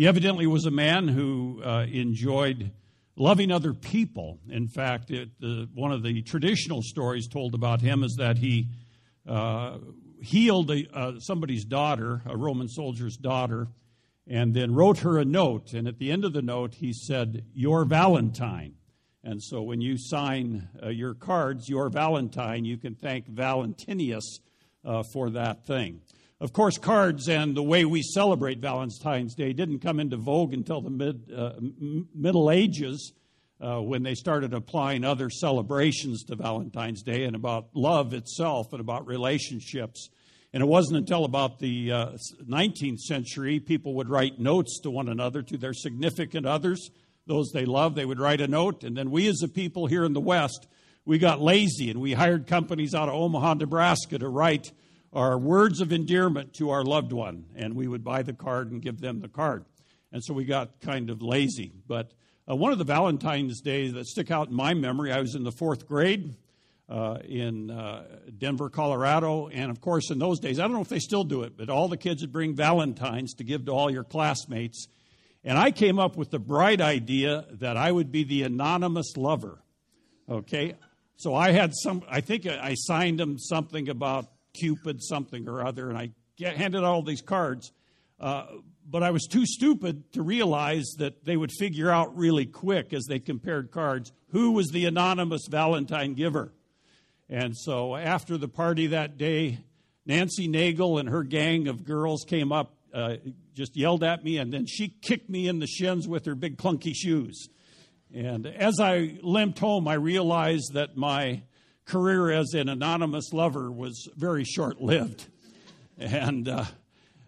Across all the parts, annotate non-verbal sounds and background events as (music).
He evidently was a man who uh, enjoyed loving other people. In fact, it, uh, one of the traditional stories told about him is that he uh, healed a, uh, somebody's daughter, a Roman soldier's daughter, and then wrote her a note. And at the end of the note, he said, Your Valentine. And so when you sign uh, your cards, Your Valentine, you can thank Valentinius uh, for that thing. Of course, cards and the way we celebrate Valentine's Day didn't come into vogue until the mid, uh, Middle Ages uh, when they started applying other celebrations to Valentine's Day and about love itself and about relationships. And it wasn't until about the uh, 19th century people would write notes to one another, to their significant others, those they love. They would write a note. And then we, as a people here in the West, we got lazy and we hired companies out of Omaha, Nebraska to write our words of endearment to our loved one. And we would buy the card and give them the card. And so we got kind of lazy. But uh, one of the Valentine's days that stick out in my memory, I was in the fourth grade uh, in uh, Denver, Colorado. And of course, in those days, I don't know if they still do it, but all the kids would bring Valentines to give to all your classmates. And I came up with the bright idea that I would be the anonymous lover. Okay? So I had some, I think I signed them something about Cupid, something or other, and I handed out all these cards. Uh, but I was too stupid to realize that they would figure out really quick as they compared cards who was the anonymous Valentine giver. And so after the party that day, Nancy Nagel and her gang of girls came up, uh, just yelled at me, and then she kicked me in the shins with her big clunky shoes. And as I limped home, I realized that my career as an anonymous lover was very short lived. And uh,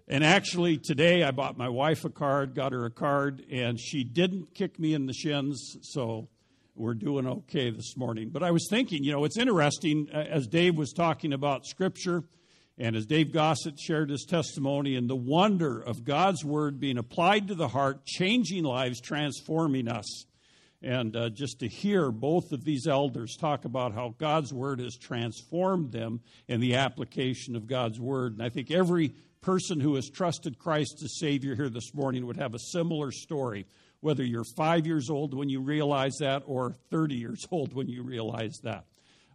and actually, today I bought my wife a card, got her a card, and she didn't kick me in the shins, so we're doing okay this morning. But I was thinking, you know, it's interesting uh, as Dave was talking about Scripture, and as Dave Gossett shared his testimony, and the wonder of God's Word being applied to the heart, changing lives, transforming us. And uh, just to hear both of these elders talk about how God's Word has transformed them in the application of God's Word. And I think every person who has trusted Christ as Savior here this morning would have a similar story, whether you're five years old when you realize that or 30 years old when you realize that.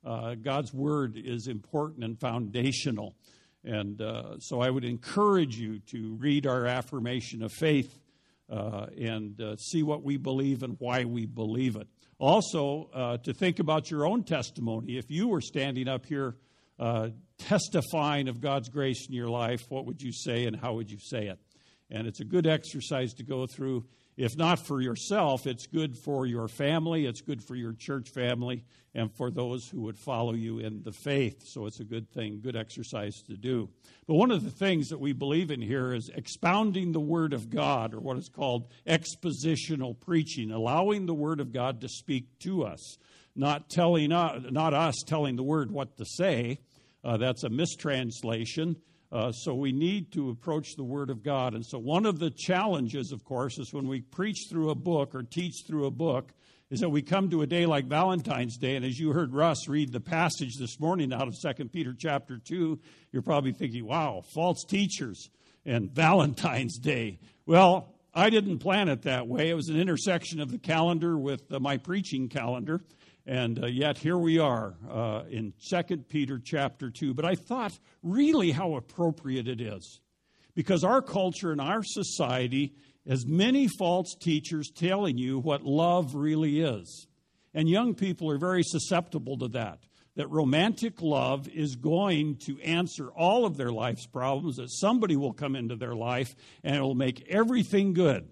Uh, God's Word is important and foundational. And uh, so I would encourage you to read our affirmation of faith and uh, see what we believe and why we believe it. Also, uh, to think about your own testimony. If you were standing up here uh, testifying of God's grace in your life, what would you say and how would you say it? And it's a good exercise to go through. If not for yourself, it's good for your family, it's good for your church family, and for those who would follow you in the faith. So it's a good thing, good exercise to do. But one of the things that we believe in here is expounding the Word of God, or what is called expositional preaching, allowing the Word of God to speak to us, not telling us, not us telling the Word what to say, uh, that's a mistranslation. Uh, so we need to approach the Word of God. And so one of the challenges, of course, is when we preach through a book or teach through a book, is that we come to a day like Valentine's Day, and as you heard Russ read the passage this morning out of 2 Peter chapter 2, you're probably thinking, wow, false teachers and (laughs) Valentine's Day. Well, I didn't plan it that way. It was an intersection of the calendar with uh, my preaching calendar. And uh, yet here we are uh, in 2 Peter chapter 2. But I thought really how appropriate it is. Because our culture and our society has many false teachers telling you what love really is. And young people are very susceptible to that. That romantic love is going to answer all of their life's problems, that somebody will come into their life and it will make everything good.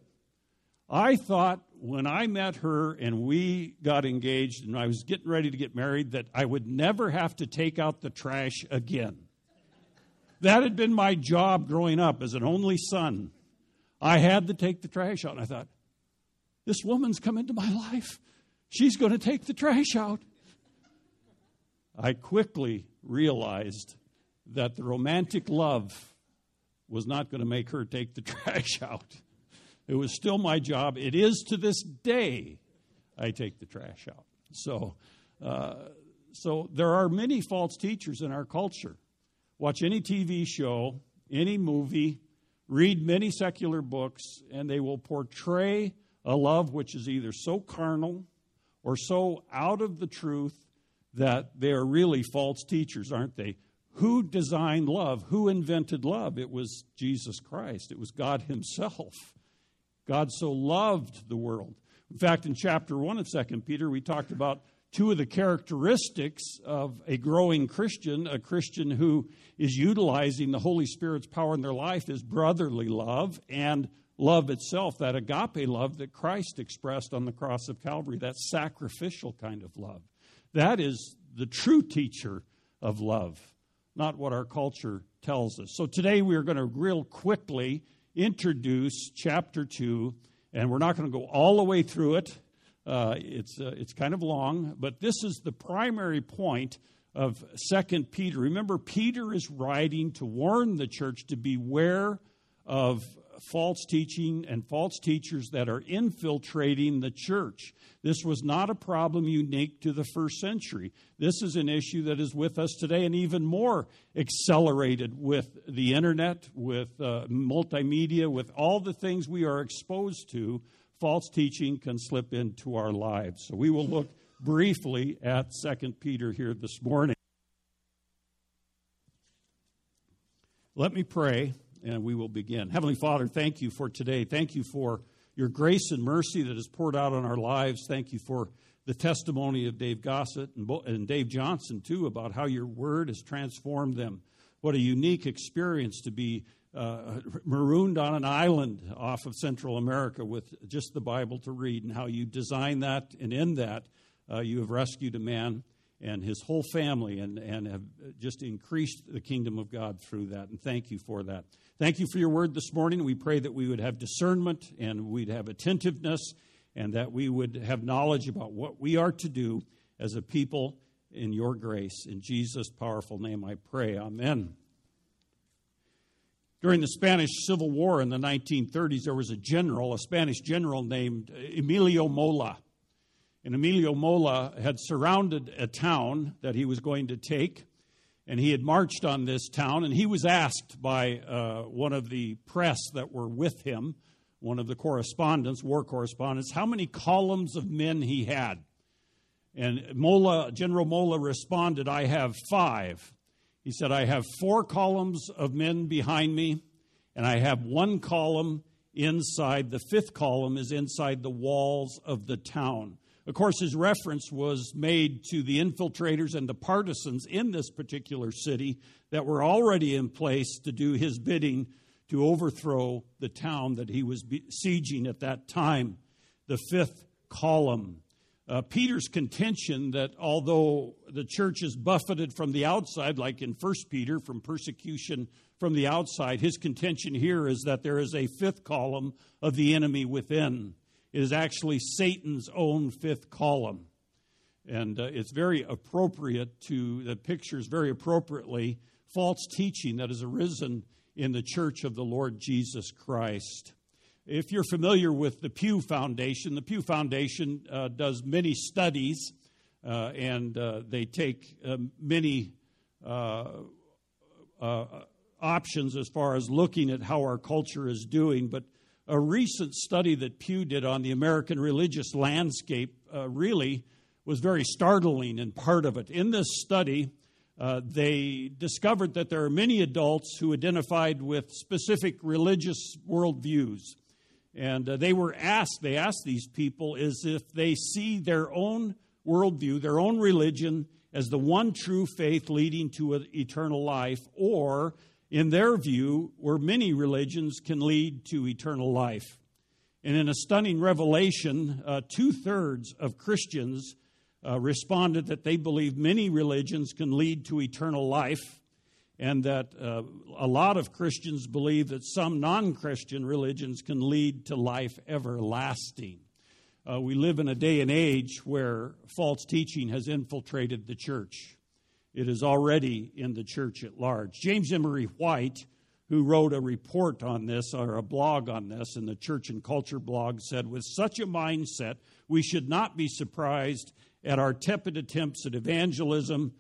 I thought when I met her and we got engaged and I was getting ready to get married that I would never have to take out the trash again. That had been my job growing up as an only son. I had to take the trash out. And I thought, this woman's come into my life. She's going to take the trash out. I quickly realized that the romantic love was not going to make her take the (laughs) trash out. It was still my job. It is to this day. I take the trash out. So, uh, so there are many false teachers in our culture. Watch any TV show, any movie, read many secular books, and they will portray a love which is either so carnal or so out of the truth that they are really false teachers, aren't they? Who designed love? Who invented love? It was Jesus Christ, it was God Himself. God so loved the world. In fact, in chapter 1 of 2 Peter, we talked about two of the characteristics of a growing Christian, a Christian who is utilizing the Holy Spirit's power in their life, is brotherly love and love itself, that agape love that Christ expressed on the cross of Calvary, that sacrificial kind of love. That is the true teacher of love, not what our culture tells us. So today we are going to real quickly introduce chapter 2, and we're not going to go all the way through it. Uh, it's, uh, it's kind of long, but this is the primary point of Second Peter. Remember, Peter is writing to warn the church to beware of false teaching and false teachers that are infiltrating the church. This was not a problem unique to the first century. This is an issue that is with us today and even more accelerated with the internet, with uh, multimedia, with all the things we are exposed to. False teaching can slip into our lives. So we will look briefly at 2 Peter here this morning. Let me pray and we will begin. Heavenly Father, thank you for today. Thank you for your grace and mercy that is poured out on our lives. Thank you for the testimony of Dave Gossett and, Dave Johnson, too, about how your word has transformed them. What a unique experience to be uh, marooned on an island off of Central America with just the Bible to read, and how you designed that, and in that, uh, you have rescued a man and his whole family and, and have just increased the kingdom of God through that. And thank you for that. Thank you for your word this morning. We pray that we would have discernment and we'd have attentiveness and that we would have knowledge about what we are to do as a people in your grace. In Jesus' powerful name I pray. Amen. During the Spanish Civil War in the 1930s, there was a general, a Spanish general named Emilio Mola. And Emilio Mola had surrounded a town that he was going to take and he had marched on this town, and he was asked by uh, one of the press that were with him, one of the correspondents, war correspondents, how many columns of men he had. And Mola, General Mola responded, I have five. He said, I have four columns of men behind me, and I have one column inside. The fifth column is inside the walls of the town. Of course, his reference was made to the infiltrators and the partisans in this particular city that were already in place to do his bidding to overthrow the town that he was besieging at that time, the fifth column. Uh, Peter's contention that although the church is buffeted from the outside, like in 1 Peter, from persecution from the outside, his contention here is that there is a fifth column of the enemy within is actually Satan's own fifth column. And uh, it's very appropriate to, the pictures very appropriately false teaching that has arisen in the church of the Lord Jesus Christ. If you're familiar with the Pew Foundation, the Pew Foundation uh, does many studies uh, and uh, they take uh, many uh, options as far as looking at how our culture is doing. But a recent study that Pew did on the American religious landscape uh, really was very startling in part of it. In this study, uh, they discovered that there are many adults who identified with specific religious worldviews. And uh, they were asked, they asked these people, is if they see their own worldview, their own religion, as the one true faith leading to eternal life, or in their view, where many religions can lead to eternal life. And in a stunning revelation, uh, two thirds of Christians uh, responded that they believe many religions can lead to eternal life, and that uh, a lot of Christians believe that some non Christian religions can lead to life everlasting. Uh, we live in a day and age where false teaching has infiltrated the church. It is already in the church at large. James Emery White, who wrote a report on this or a blog on this in the Church and Culture blog, said, With such a mindset, we should not be surprised at our tepid attempts at evangelism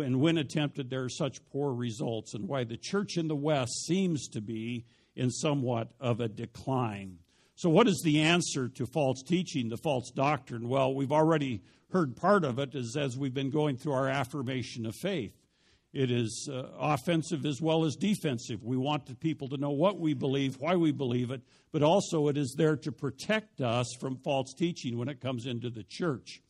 and when attempted, there are such poor results, and why the church in the West seems to be in somewhat of a decline. So, what is the answer to false teaching, the false doctrine? Well, we've already heard part of it as, as we've been going through our affirmation of faith. It is uh, offensive as well as defensive. We want people to know what we believe, why we believe it, but also it is there to protect us from false teaching when it comes into the church.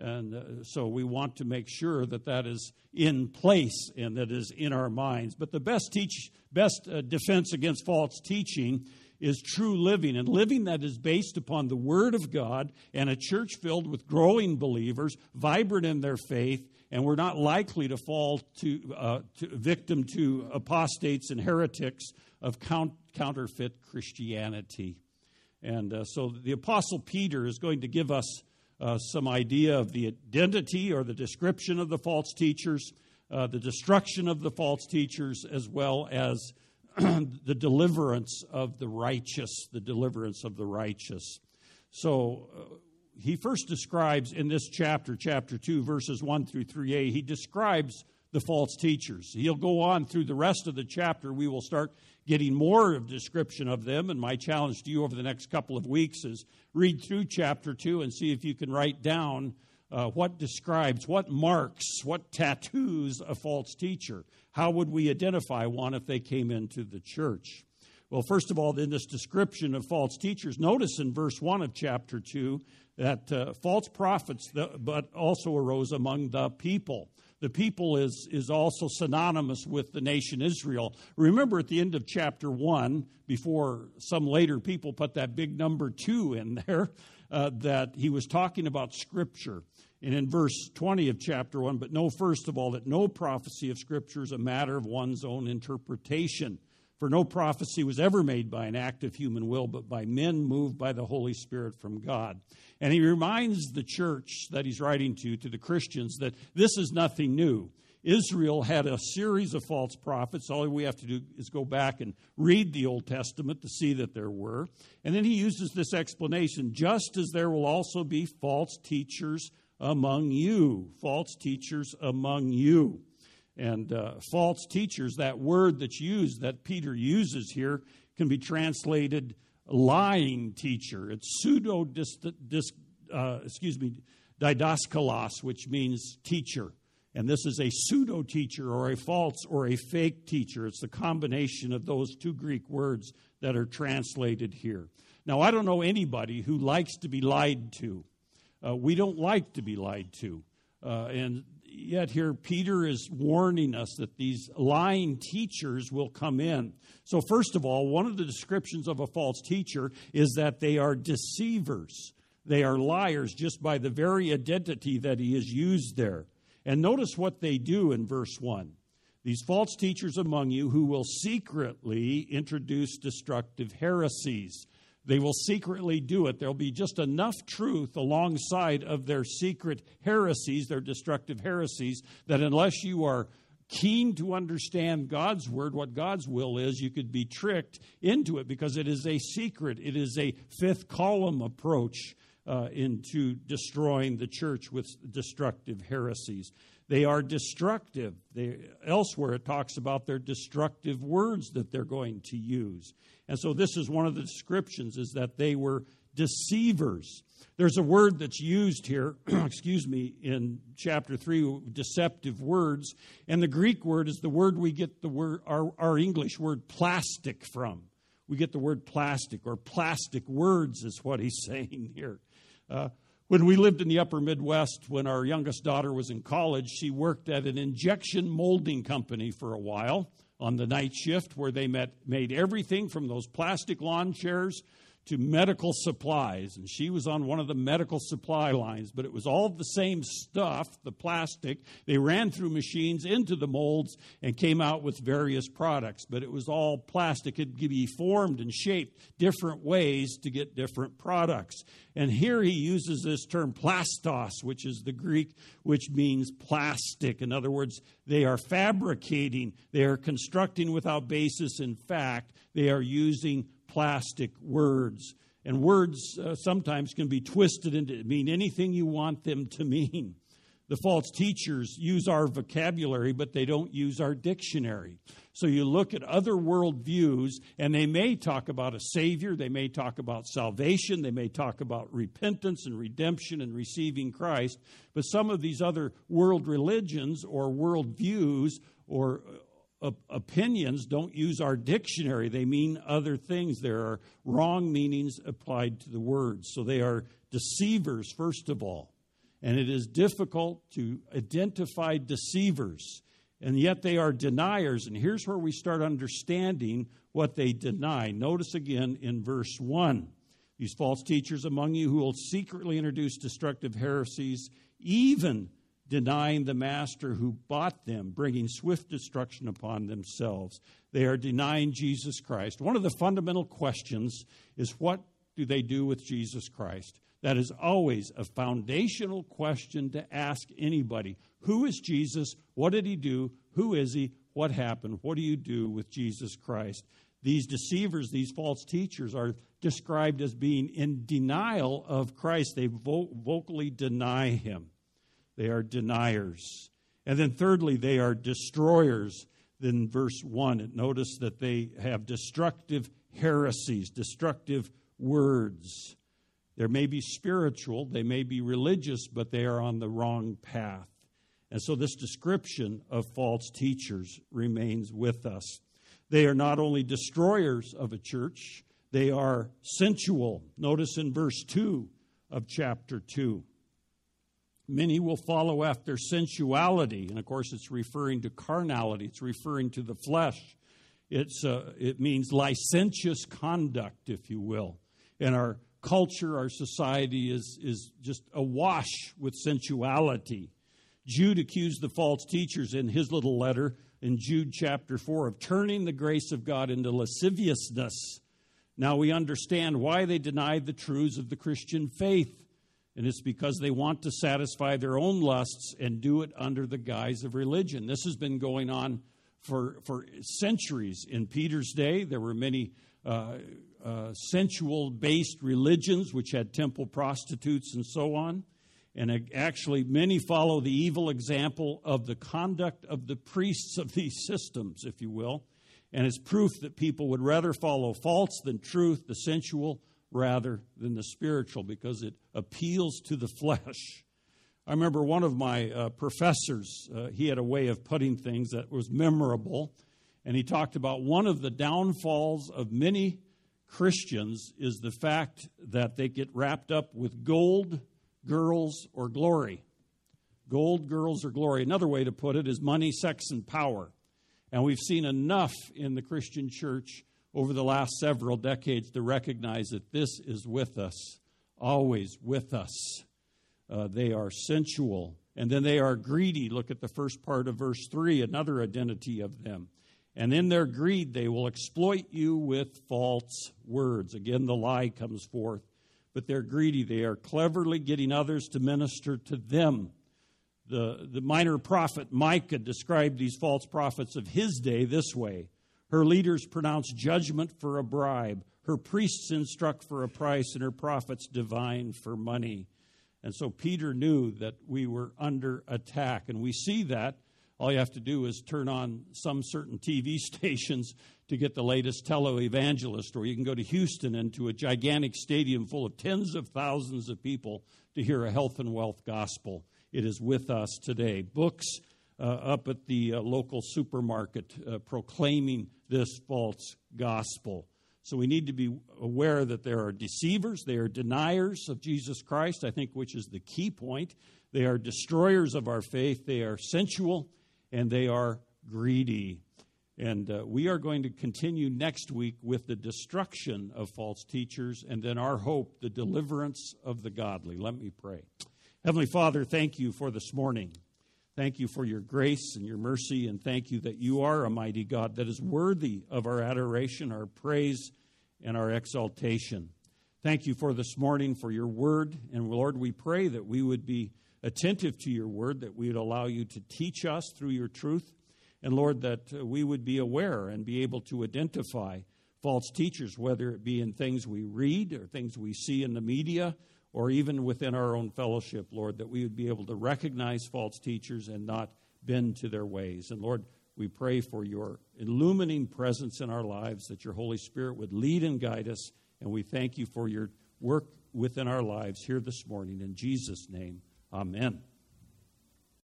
And uh, so we want to make sure that that is in place and that is in our minds. But the best teach, best uh, defense against false teaching is true living, and living that is based upon the Word of God and a church filled with growing believers, vibrant in their faith, and we're not likely to fall to, uh, to victim to apostates and heretics of count, counterfeit Christianity. And uh, so the Apostle Peter is going to give us uh, some idea of the identity or the description of the false teachers, uh, the destruction of the false teachers, as well as (clears throat) the deliverance of the righteous, the deliverance of the righteous. So uh, he first describes in this chapter, chapter 2, verses 1 through 3a, he describes the false teachers. He'll go on through the rest of the chapter. We will start getting more of description of them. And my challenge to you over the next couple of weeks is read through chapter 2 and see if you can write down uh, what describes, what marks, what tattoos a false teacher. How would we identify one if they came into the church? Well, first of all, in this description of false teachers, notice in verse 1 of chapter 2 that uh, false prophets, but also arose among the people the people is, is also synonymous with the nation Israel. Remember at the end of chapter 1, before some later people put that big number 2 in there, uh, that he was talking about Scripture. And in verse 20 of chapter 1, but know first of all that no prophecy of Scripture is a matter of one's own interpretation. For no prophecy was ever made by an act of human will, but by men moved by the Holy Spirit from God. And he reminds the church that he's writing to, to the Christians, that this is nothing new. Israel had a series of false prophets. All we have to do is go back and read the Old Testament to see that there were. And then he uses this explanation just as there will also be false teachers among you. False teachers among you. And uh, false teachers, that word that's used, that Peter uses here, can be translated lying teacher. It's pseudo uh, excuse me, didaskalos, which means teacher. And this is a pseudo teacher or a false or a fake teacher. It's the combination of those two Greek words that are translated here. Now, I don't know anybody who likes to be lied to. Uh, we don't like to be lied to. Uh, and yet here Peter is warning us that these lying teachers will come in. So, first of all, one of the descriptions of a false teacher is that they are deceivers. They are liars just by the very identity that he is used there. And notice what they do in verse 1. These false teachers among you who will secretly introduce destructive heresies. They will secretly do it. There'll be just enough truth alongside of their secret heresies, their destructive heresies, that unless you are keen to understand God's word, what God's will is, you could be tricked into it because it is a secret. It is a fifth column approach uh, into destroying the church with destructive heresies. They are destructive. They, elsewhere, it talks about their destructive words that they're going to use. And so, this is one of the descriptions: is that they were deceivers. There's a word that's used here, (clears throat) excuse me, in chapter 3, deceptive words. And the Greek word is the word we get the word, our, our English word plastic from. We get the word plastic, or plastic words is what he's (laughs) saying here. Uh, when we lived in the upper Midwest, when our youngest daughter was in college, she worked at an injection molding company for a while on the night shift where they met, made everything from those plastic lawn chairs to medical supplies. And she was on one of the medical supply lines, but it was all the same stuff, the plastic. They ran through machines into the molds and came out with various products, but it was all plastic. It could be formed and shaped different ways to get different products. And here he uses this term plastos, which is the Greek, which means plastic. In other words, they are fabricating, they are constructing without basis in fact, they are using plastic words. And words uh, sometimes can be twisted into mean anything you want them to mean. the false teachers use our vocabulary, but they don't use our dictionary. So you look at other worldviews, and they may talk about a Savior, they may talk about salvation, they may talk about repentance and redemption and receiving Christ, but some of these other world religions or worldviews or opinions don't use our dictionary. They mean other things. There are wrong meanings applied to the words. So they are deceivers, first of all and it is difficult to identify deceivers. And yet they are deniers. And here's where we start understanding what they deny. Notice again in verse 1 these false teachers among you who will secretly introduce destructive heresies, even denying the master who bought them, bringing swift destruction upon themselves. They are denying Jesus Christ. One of the fundamental questions is what do they do with Jesus Christ? That is always a foundational question to ask anybody. Who is Jesus? What did he do? Who is he? What happened? What do you do with Jesus Christ? These deceivers, these false teachers, are described as being in denial of Christ. They vo- vocally deny him. They are deniers. And then, thirdly, they are destroyers. Then, verse 1, notice that they have destructive heresies, destructive words. They may be spiritual, they may be religious, but they are on the wrong path. And so this description of false teachers remains with us. They are not only destroyers of a church, they are sensual. Notice in verse 2 of chapter 2. Many will follow after sensuality. And of course, it's referring to carnality, it's referring to the flesh. It's, uh, it means licentious conduct, if you will. And our culture, our society is, is just awash with sensuality. Jude accused the false teachers in his little letter in Jude chapter 4 of turning the grace of God into lasciviousness. Now we understand why they denied the truths of the Christian faith. And it's because they want to satisfy their own lusts and do it under the guise of religion. This has been going on for, for centuries. In Peter's day, there were many uh, uh, sensual based religions, which had temple prostitutes and so on. And actually, many follow the evil example of the conduct of the priests of these systems, if you will. And it's proof that people would rather follow false than truth, the sensual rather than the spiritual, because it appeals to the flesh. I remember one of my uh, professors, uh, he had a way of putting things that was memorable. And he talked about one of the downfalls of many Christians is the fact that they get wrapped up with gold, girls, or glory. Gold, girls, or glory. Another way to put it is money, sex, and power. And we've seen enough in the Christian church over the last several decades to recognize that this is with us, always with us. Uh, they are sensual, and then they are greedy. Look at the first part of verse 3, another identity of them. And in their greed, they will exploit you with false words. Again, the lie comes forth. But they're greedy. They are cleverly getting others to minister to them. The, the minor prophet Micah described these false prophets of his day this way Her leaders pronounce judgment for a bribe, her priests instruct for a price, and her prophets divine for money. And so Peter knew that we were under attack. And we see that all you have to do is turn on some certain TV (laughs) stations to get the latest televangelist, or you can go to Houston into a gigantic stadium full of tens of thousands of people to hear a health and wealth gospel. It is with us today. Books up at the uh, local supermarket uh, proclaiming this false gospel. So we need to be aware that there are deceivers, they are deniers of Jesus Christ, I think, which is the key point. They are destroyers of our faith, they are sensual, and they are greedy. And uh, we are going to continue next week with the destruction of false teachers and then our hope, the deliverance of the godly. Let me pray. Heavenly Father, thank you for this morning. Thank you for your grace and your mercy, and thank you that you are a mighty God that is worthy of our adoration, our praise, and our exaltation. Thank you for this morning, for your word. And Lord, we pray that we would be attentive to your word, that we would allow you to teach us through your truth. And Lord, that uh, we would be aware and be able to identify false teachers, whether it be in things we read or things we see in the media or even within our own fellowship, Lord, that we would be able to recognize false teachers and not bend to their ways. And Lord, we pray for your illumining presence in our lives, that your Holy Spirit would lead and guide us. And we thank you for your work within our lives here this morning. In Jesus' name, amen.